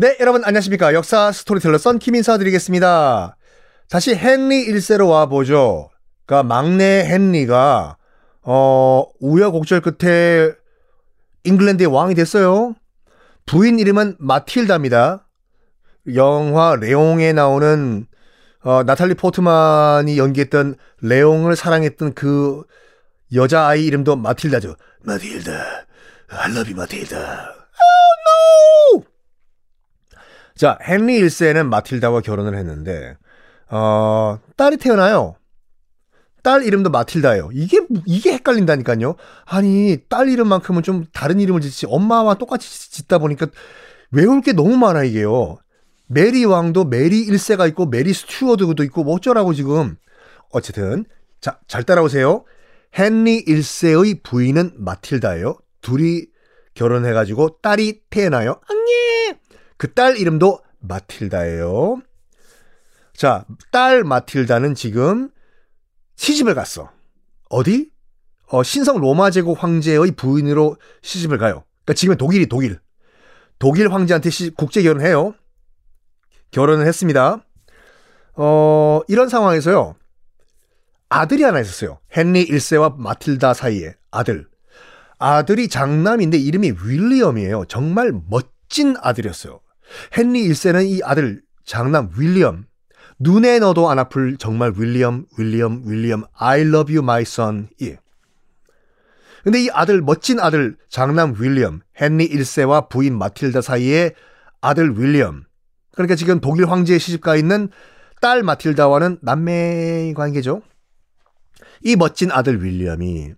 네, 여러분 안녕하십니까. 역사 스토리텔러 썬킴 인사드리겠습니다. 다시 헨리 1세로 와보죠. 그러니까 막내 헨리가 어, 우여곡절 끝에 잉글랜드의 왕이 됐어요. 부인 이름은 마틸다입니다. 영화 레옹에 나오는 어, 나탈리 포트만이 연기했던 레옹을 사랑했던 그 여자아이 이름도 마틸다죠. 마틸다. I love you, 마틸다. Oh, no! 자, 헨리 1세는 마틸다와 결혼을 했는데, 어, 딸이 태어나요. 딸 이름도 마틸다예요. 이게, 이게 헷갈린다니까요. 아니, 딸 이름만큼은 좀 다른 이름을 짓지, 엄마와 똑같이 짓다 보니까 외울 게 너무 많아, 이게요. 메리 왕도 메리 1세가 있고, 메리 스튜어드도 있고, 뭐 어쩌라고 지금. 어쨌든, 자, 잘 따라오세요. 헨리 1세의 부인은 마틸다예요. 둘이 결혼해가지고 딸이 태어나요. 안녕! 그 딸 이름도 마틸다예요. 자, 딸 마틸다는 지금 시집을 갔어. 어디? 어, 신성 로마 제국 황제의 부인으로 시집을 가요. 그러니까 지금은 독일이 독일. 독일 황제한테 시, 국제 결혼해요. 결혼을 했습니다. 어, 이런 상황에서요. 아들이 하나 있었어요. 헨리 1세와 마틸다 사이에 아들. 아들이 장남인데 이름이 윌리엄이에요. 정말 멋진 아들이었어요. 헨리 1세는 이 아들 장남 윌리엄 눈에 넣어도 안 아플 정말 윌리엄 윌리엄 윌리엄 I love you my son 예. 근데 이 아들 멋진 아들 장남 윌리엄 헨리 1세와 부인 마틸다 사이에 아들 윌리엄 그러니까 지금 독일 황제의 시집가 있는 딸 마틸다와는 남매 관계죠. 이 멋진 아들 윌리엄이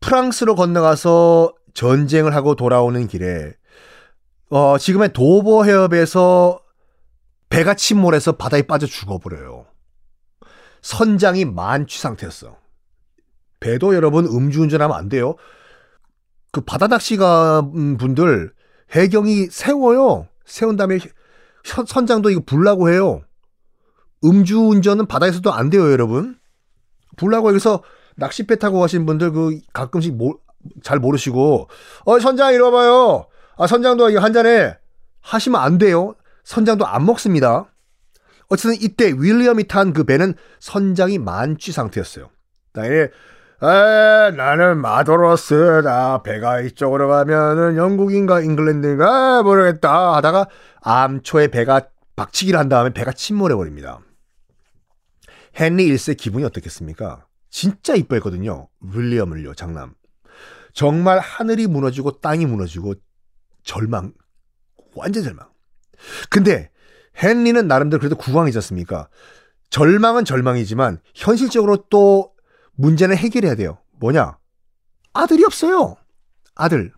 프랑스로 건너가서 전쟁을 하고 돌아오는 길에 어, 지금의 도보 해협에서 배가 침몰해서 바다에 빠져 죽어버려요. 선장이 만취 상태였어. 배도 여러분 음주운전하면 안 돼요. 그 바다 낚시가 분들 해경이 세워요. 세운 다음에 선장도 이거 불라고 해요. 음주운전은 바다에서도 안 돼요, 여러분. 불라고 여기서 낚싯배 타고 가신 분들 그 가끔씩 모, 잘 모르시고 어 선장 이리 와봐요. 아, 선장도 이거 한 잔에 하시면 안 돼요. 선장도 안 먹습니다. 어쨌든 이때 윌리엄이 탄 그 배는 선장이 만취 상태였어요. 당연히 에, 나는 마도로스다. 배가 이쪽으로 가면은 영국인가 잉글랜드인가 모르겠다 하다가 암초에 배가 박치기를 한 다음에 배가 침몰해 버립니다. 헨리 1세 기분이 어떻겠습니까? 진짜 이뻐했거든요. 윌리엄을요, 장남. 정말 하늘이 무너지고 땅이 무너지고 절망. 완전 절망. 근데 헨리는 나름대로 그래도 국왕이지 않습니까? 절망은 절망이지만 현실적으로 또 문제는 해결해야 돼요. 뭐냐? 아들이 없어요. 아들.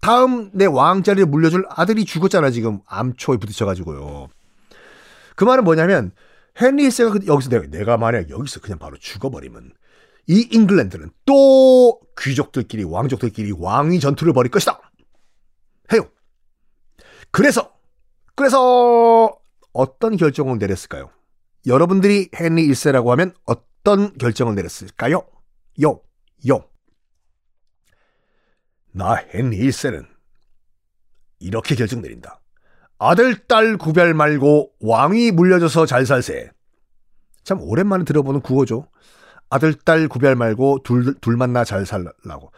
다음 내 왕자리를 물려줄 아들이 죽었잖아 지금 암초에 부딪혀가지고요. 그 말은 뭐냐면 헨리 1세가 그 여기서 내가, 내가 만약 여기서 그냥 바로 죽어버리면 이 잉글랜드는 또 귀족들끼리 왕족들끼리 왕위 전투를 벌일 것이다. 그래서 그래서 어떤 결정을 내렸을까요? 여러분들이 헨리 1세라고 하면 어떤 결정을 내렸을까요? 요, 요. 나 헨리 1세는 이렇게 결정 내린다. 아들, 딸 구별 말고 왕위 물려줘서 잘 살세. 참 오랜만에 들어보는 구호죠. 아들, 딸 구별 말고 둘, 둘 만나 잘 살라고.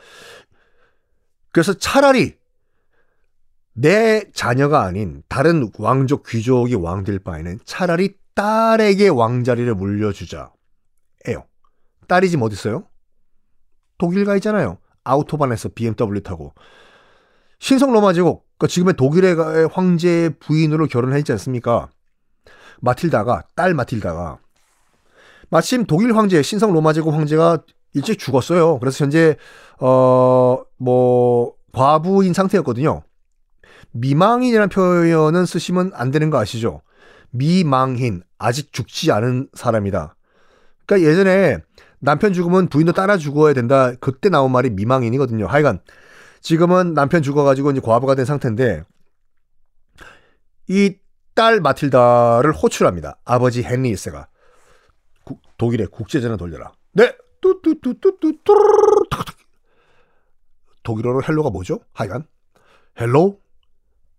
그래서 차라리 내 자녀가 아닌 다른 왕족 귀족이 왕 될 바에는 차라리 딸에게 왕자리를 물려주자. 에요. 딸이 지금 어디 있어요? 독일 가 있잖아요. 아우토반에서 BMW 타고. 신성 로마 제국, 그러니까 지금의 독일의 황제 부인으로 결혼했지 않습니까? 마틸다가, 딸 마틸다가. 마침 독일 황제, 신성 로마 제국 황제가 일찍 죽었어요. 그래서 현재, 어, 뭐, 과부인 상태였거든요. 미망인이라는 표현은 쓰시면 안 되는 거 아시죠? 미망인, 아직 죽지 않은 사람이다. 그러니까 예전에 남편 죽으면 부인도 따라 죽어야 된다. 그때 나온 말이 미망인이거든요. 하여간 지금은 남편 죽어가지고 이제 과부가 된 상태인데 이 딸 마틸다를 호출합니다. 아버지 헨리 1세가 독일에 국제전화 돌려라. 네. 뚜뚜뚜뚜뚜 독일어로 hello가 뭐죠? 하여간 hello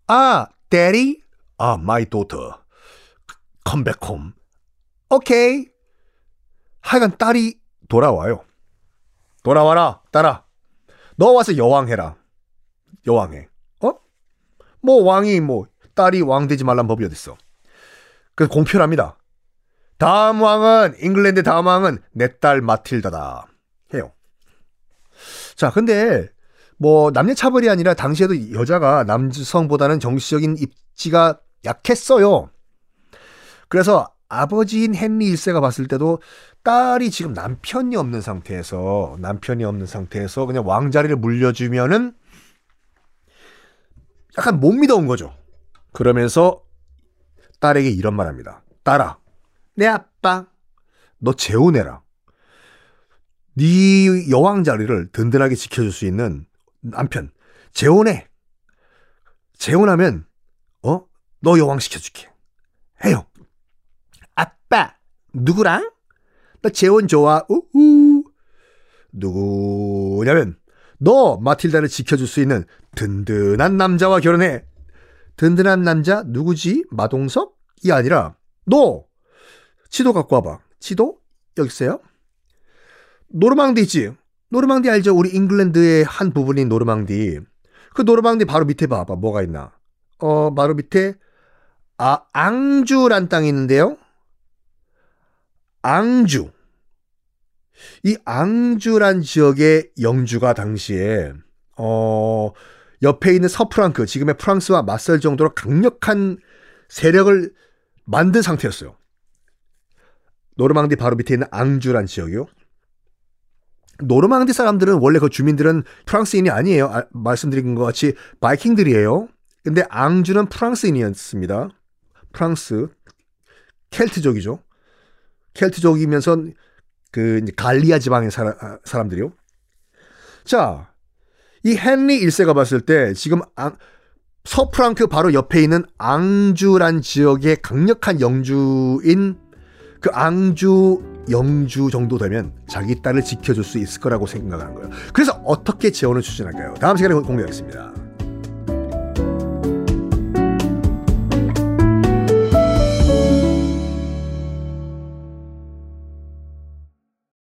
아, daddy? 아, my daughter. come back home. 오케이. 하여간 딸이 돌아와요. 돌아와라, 딸아. 너 와서 여왕해라. 여왕해. 어? 뭐 왕이 뭐 딸이 왕 되지 말란 법이 어딨어. 그래서 공표합니다. 다음 왕은 잉글랜드 다음 왕은 내 딸 마틸다다. 해요. 자, 근데 뭐 남녀 차별이 아니라 당시에도 여자가 남성보다는 정치적인 입지가 약했어요. 그래서 아버지인 헨리 1세가 봤을 때도 딸이 지금 남편이 없는 상태에서 남편이 없는 상태에서 그냥 왕자리를 물려주면은 약간 못 믿어온 거죠. 그러면서 딸에게 이런 말 합니다. 딸아, 내 아빠, 너 재혼해라. 네 여왕 자리를 든든하게 지켜줄 수 있는 남편 재혼해. 재혼하면 어? 너 여왕 시켜줄게. 해요. 아빠 누구랑? 나 재혼 좋아. 우우. 누구냐면 너 마틸다를 지켜줄 수 있는 든든한 남자와 결혼해. 든든한 남자 누구지? 마동석이 아니라 너 지도 갖고 와봐. 지도 여기 있어요. 노르망디 있지? 노르망디 알죠? 우리 잉글랜드의 한 부분인 노르망디. 그 노르망디 바로 밑에 봐봐. 뭐가 있나? 어, 바로 밑에 아, 앙주란 땅이 있는데요. 앙주. 이 앙주란 지역의 영주가 당시에 어, 옆에 있는 서프랑크, 지금의 프랑스와 맞설 정도로 강력한 세력을 만든 상태였어요. 노르망디 바로 밑에 있는 앙주란 지역이요. 노르망디 사람들은 원래 그 주민들은 프랑스인이 아니에요. 아, 말씀드린 것 같이 바이킹들이에요. 근데 앙주는 프랑스인이었습니다. 프랑스 켈트족이죠. 켈트족이면서 그 갈리아 지방의 사람, 아, 사람들이요. 자, 이 헨리 1세가 봤을 때 지금 앙, 서프랑크 바로 옆에 있는 앙주란 지역의 강력한 영주인 그 앙주 영주 정도 되면 자기 딸을 지켜줄 수 있을 거라고 생각하는 거예요. 그래서 어떻게 재혼을 추진할까요? 다음 시간에 공개하겠습니다.